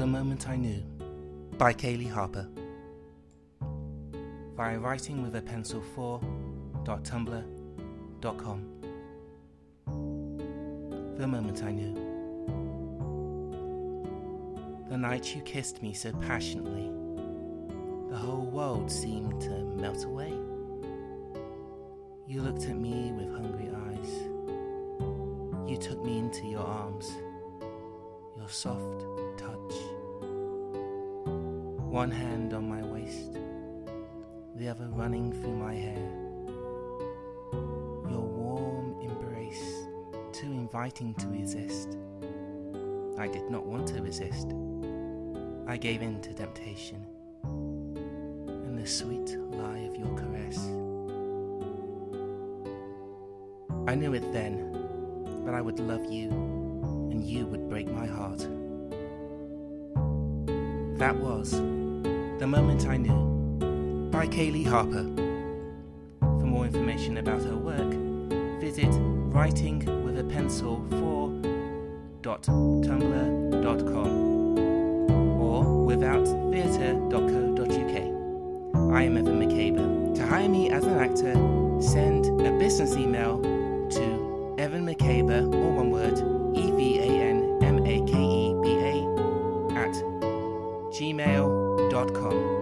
The Moment I Knew by Kaylee Harper. Via writing with a pencil 4.tumblr.com. The Moment I Knew. The night you kissed me so passionately, the whole world seemed to melt away. You looked at me with hungry eyes. You took me into your arms, your soft. One hand on my waist, the other running through my hair. Your warm embrace, too inviting to resist. I did not want to resist. I gave in to temptation and the sweet lie of your caress. I knew it then that I would love you and you would break my heart. That was The Moment I Knew by Kaylee Harper. For more information about her work, visit writingwithapencil4.tumblr.com or withouttheatre.co.uk. I am Evan McCabe. To hire me as an actor, send a business email to Evan McCabe, or one word, E V A N M A K E B A, at gmail.com www.thebrainfeed.com.